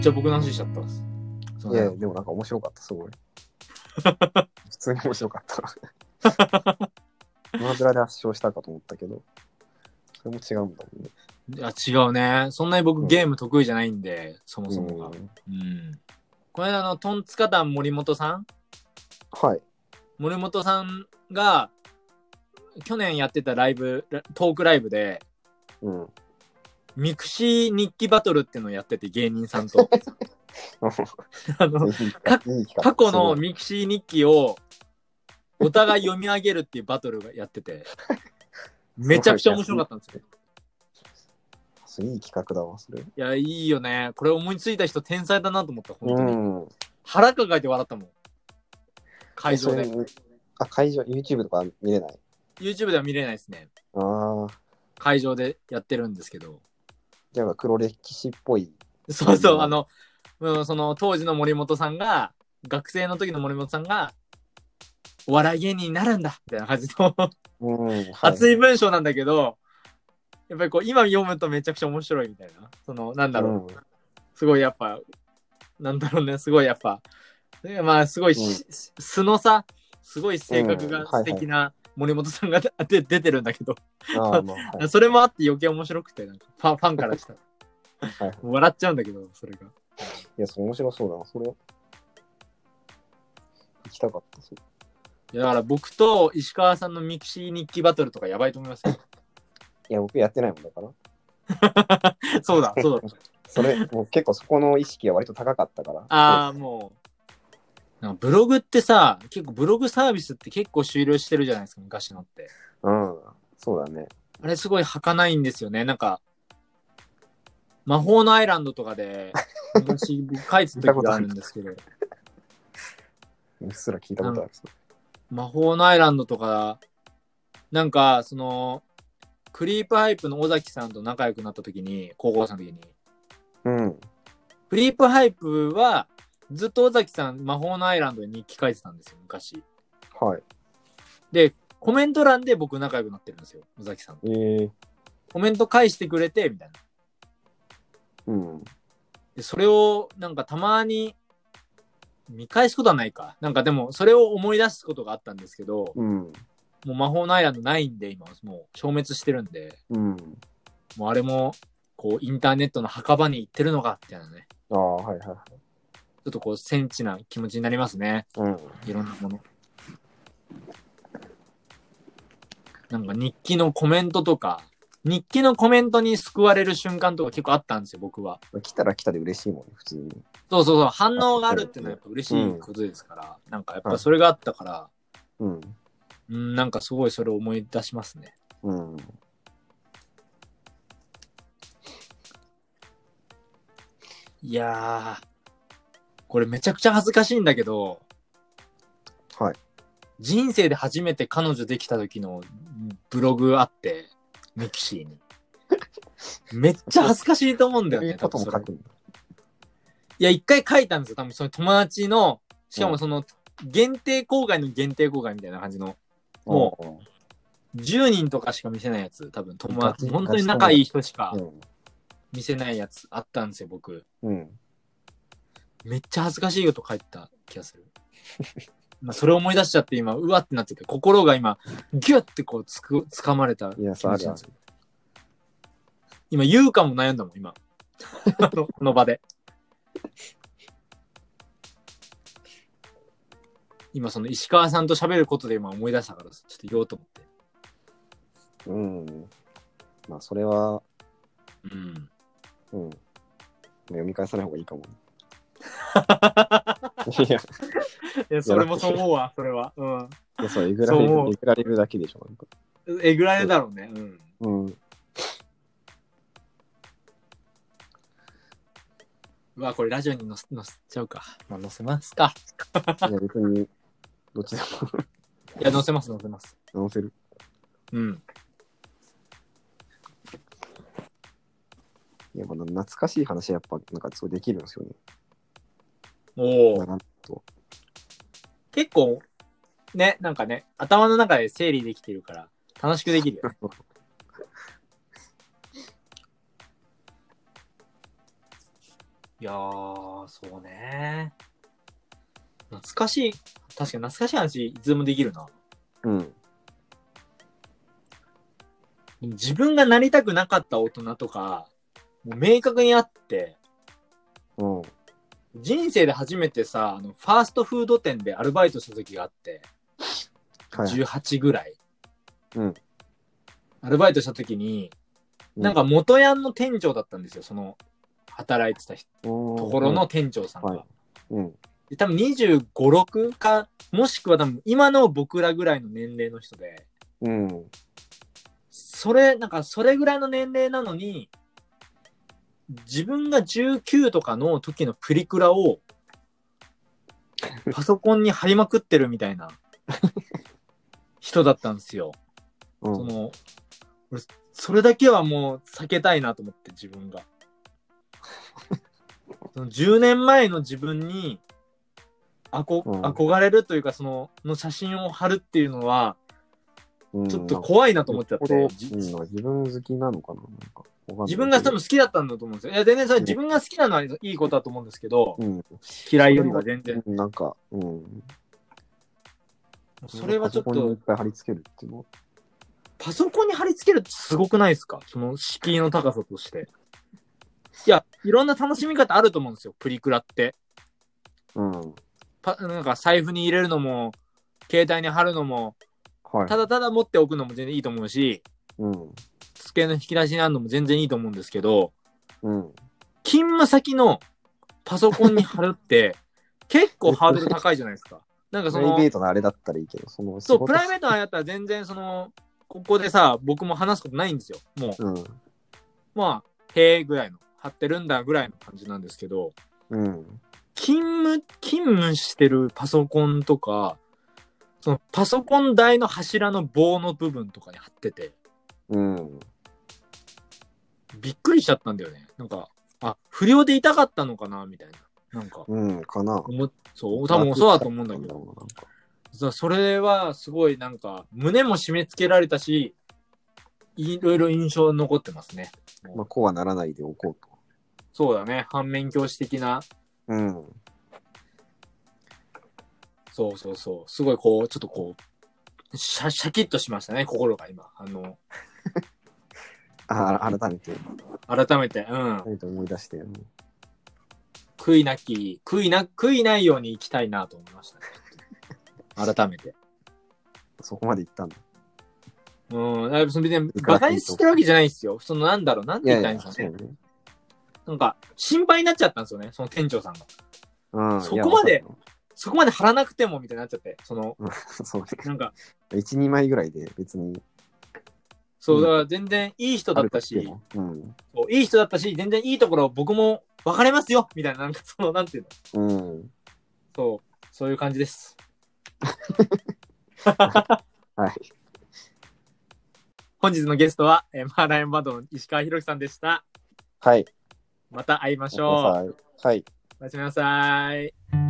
っちゃ僕の話しちゃったんです。いや、でもなんか面白かった、すごい。普通に面白かった。スマブラで圧勝したかと思ったけど、それも違うんだもんね。いや、違うね。そんなに僕ゲーム得意じゃないんで、そもそもが。うんうん。この間あの、トンツカタン森本さん？はい。森本さんが、去年やってたライブ、ラトークライブで、うん。 mixi日記バトルっていうのをやってて、芸人さんと。あの、過去の mixi日記をお互い読み上げるっていうバトルがやってて、めちゃくちゃ面白かったんですよ。いい企画だわ、それ。いや、いいよね。これ思いついた人天才だなと思った、本当に。ん。腹抱えて笑ったもん。会場で。あ、会場、YouTube とか見れない？YouTube では見れないですね。ああ。会場でやってるんですけど。じゃあ黒歴史っぽい。そうそうう、ん。あの、うんその当時の森本さんが、学生の時の森本さんが、お笑い芸人になるんだみたいな感じの。熱い文章なんだけど、やっぱりこう今読むとめちゃくちゃ面白いみたいな。その、なんだろう。うん。すごいやっぱ、なんだろうね、すごいやっぱ、ねまあすごいし、素のさ、すごい性格が素敵な森本さんがで出てるんだけど、ああ、まあ、はい。それもあって余計面白くて、なんかファンファンからしたら。はいはい笑っちゃうんだけど、それが。いや、それ面白そうだな。それ、行きたかった。それいやだから僕と石川さんのミクシー日記バトルとかやばいと思いますよ。いや、僕やってないもんだから。そうだ、そうだ。それ、もう結構そこの意識が割と高かったから。ああ、もう。なんかブログってさ、結構ブログサービスって結構終了してるじゃないですか、昔のって。うん。そうだね。あれすごい儚いんですよね。なんか、魔法のアイランドとかで、昔僕書いてた時があるんですけど、うっすら聞いたことある。魔法のアイランドとか、なんか、その、クリープハイプの尾崎さんと仲良くなった時に、高校生の時に、うん。クリープハイプは、ずっと尾崎さん、魔法のアイランドに日記書いてたんですよ、昔。はい。で、コメント欄で僕仲良くなってるんですよ、尾崎さんと。ええコメント返してくれて、みたいな。うん。で、それを、なんかたまに、見返すことはないか。なんかでも、それを思い出すことがあったんですけど、うん。もう魔法のアイランドないんで、今、もう消滅してるんで、うん。もうあれも、こう、インターネットの墓場に行ってるのか、みたいなね。ああ、はいはいはい。ちょっとこう、センチな気持ちになりますね。うん。いろんなもの。なんか日記のコメントとか、日記のコメントに救われる瞬間とか結構あったんですよ、僕は。来たら来たで嬉しいもんね、普通に。そうそうそう、反応があるっていうのはやっぱ嬉しいことですから、なんかやっぱそれがあったから、うん。うん、なんかすごいそれを思い出しますね。うん。いやー、これめちゃくちゃ恥ずかしいんだけど、はい。人生で初めて彼女できた時のブログあって、ミクシーに。めっちゃ恥ずかしいと思うんだよね。多分それ。いや、一回書いたんですよ。多分その友達の、しかもその、限定公開の限定公開みたいな感じの、も10人とかしか見せないやつ、多分友達、本当に仲いい人しかうん。見せないやつあったんですよ、僕。うん。めっちゃ恥ずかしいこと書いた気がする。まあそれを思い出しちゃって今、うわってなってて、心が今、ギュッてこうつく、掴まれたいや、そうあるある。今、言うかも悩んだもん、今。あ のこの場で。今、その石川さんと喋ることで今思い出したから、ちょっと言おうと思って。うん。まあ、それは、うん。うん。読み返さない方がいいかも。いや、いや、それもそう思うわ、それは。うん。いやそう、えぐられるえぐられるだけでしょ。なんかえぐられだろうね。うん。うん。うわ、これラジオに載せ載せちゃうか。まあ、載せますか。いや、別に、どっちでもいや、載せます、載せます。直せる。うん。いや、まあ、懐かしい話はやっぱ、なんかそうできるんですよね。おお。なんと結構、ね、なんかね、頭の中で整理できてるから、楽しくできるよね。いやー、そうね。懐かしい、確かに懐かしい話、いつでもできるな。うん。自分がなりたくなかった大人とか、もう明確にあって、うん。人生で初めてさ、あの、ファーストフード店でアルバイトした時があって、はい。18ぐらい。うん。アルバイトした時に、うんなんか元ヤンの店長だったんですよ、その、働いてた人とところの、店長さんが。はいうん。で多分25、6か、もしくは多分今の僕らぐらいの年齢の人で、うん。それ、なんかそれぐらいの年齢なのに、自分が19とかの時のプリクラを、パソコンに貼りまくってるみたいな人だったんですよ。うん。その、俺、それだけはもう避けたいなと思って、自分が。その10年前の自分に、あこ、うん憧れるというか、その、の写真を貼るっていうのは、うんちょっと怖いなと思っちゃって、自分好きなのかな？なんか自分が多分好きだったんだと思うんですよ。いや、全然それ自分が好きなのはいいことだと思うんですけど、うん。嫌いよりは全然。うんなんか、うん。それはちょっとパソコンにいっ、ぱい貼り付けるっていうの？は。パソコンに貼り付けるってすごくないですか？その敷居の高さとして。いや、いろんな楽しみ方あると思うんですよ、プリクラって。うん。パなんか財布に入れるのも、携帯に貼るのも、はい。ただただ持っておくのも全然いいと思うし、うん。机の引き出しにあるのも全然いいと思うんですけど、うん。勤務先のパソコンに貼るって、結構ハードル高いじゃないですか。なんかそのプライベ、ートなあれだったらいいけど、その、そう、プライベーートなやったら全然その、ここでさ、僕も話すことないんですよ。もう、ト。うん。まあ、へえぐらいの、貼ってるんだぐらいの感じなんですけど、うん。勤務、勤務してるパソコンとか、そのパソコン台の柱の棒の部分とかに貼ってて、うん。びっくりしちゃったんだよね。なんか、あ、不良で痛かったのかなみたいな。なんか、うん、かな。思っそう、多分そうだと思うんだけど。なんかそうそれはすごいなんか、胸も締め付けられたし、いろいろ印象残ってますね。まあ、こうはならないでおこうと。そうだね。反面教師的な、うん。そうそうそう。すごいこう、ちょっとこう、シャシャキッとしましたね、心が今。あの、あ、改めて、改めて、うん。改めて思い出して、うん悔いなき、悔いな、悔いないように生きたいなと思いましたね。改めて。そこまで行ったんだ。うん。だからその別にバカにしてるわけじゃないですよ。そのなんだろう、なんて言ったらいいんですかね。なんか、心配になっちゃったんですよね、その店長さんが。うん。そこまでそこまで貼らなくても、みたいになっちゃって。その、る そうね。なんか、1、2枚ぐらいで別に。そう、うんだから全然いい人だったし、あるとしてもそういい人だったし、全然いいところ僕も分かれますよみたいな、なんか その、なんていうの？うん。うん。そう、そういう感じです。はい。本日のゲストは、えーマーライオンバンドの石川博樹さんでした。はい。また会いましおょう。はい。はい。おやすみなさい。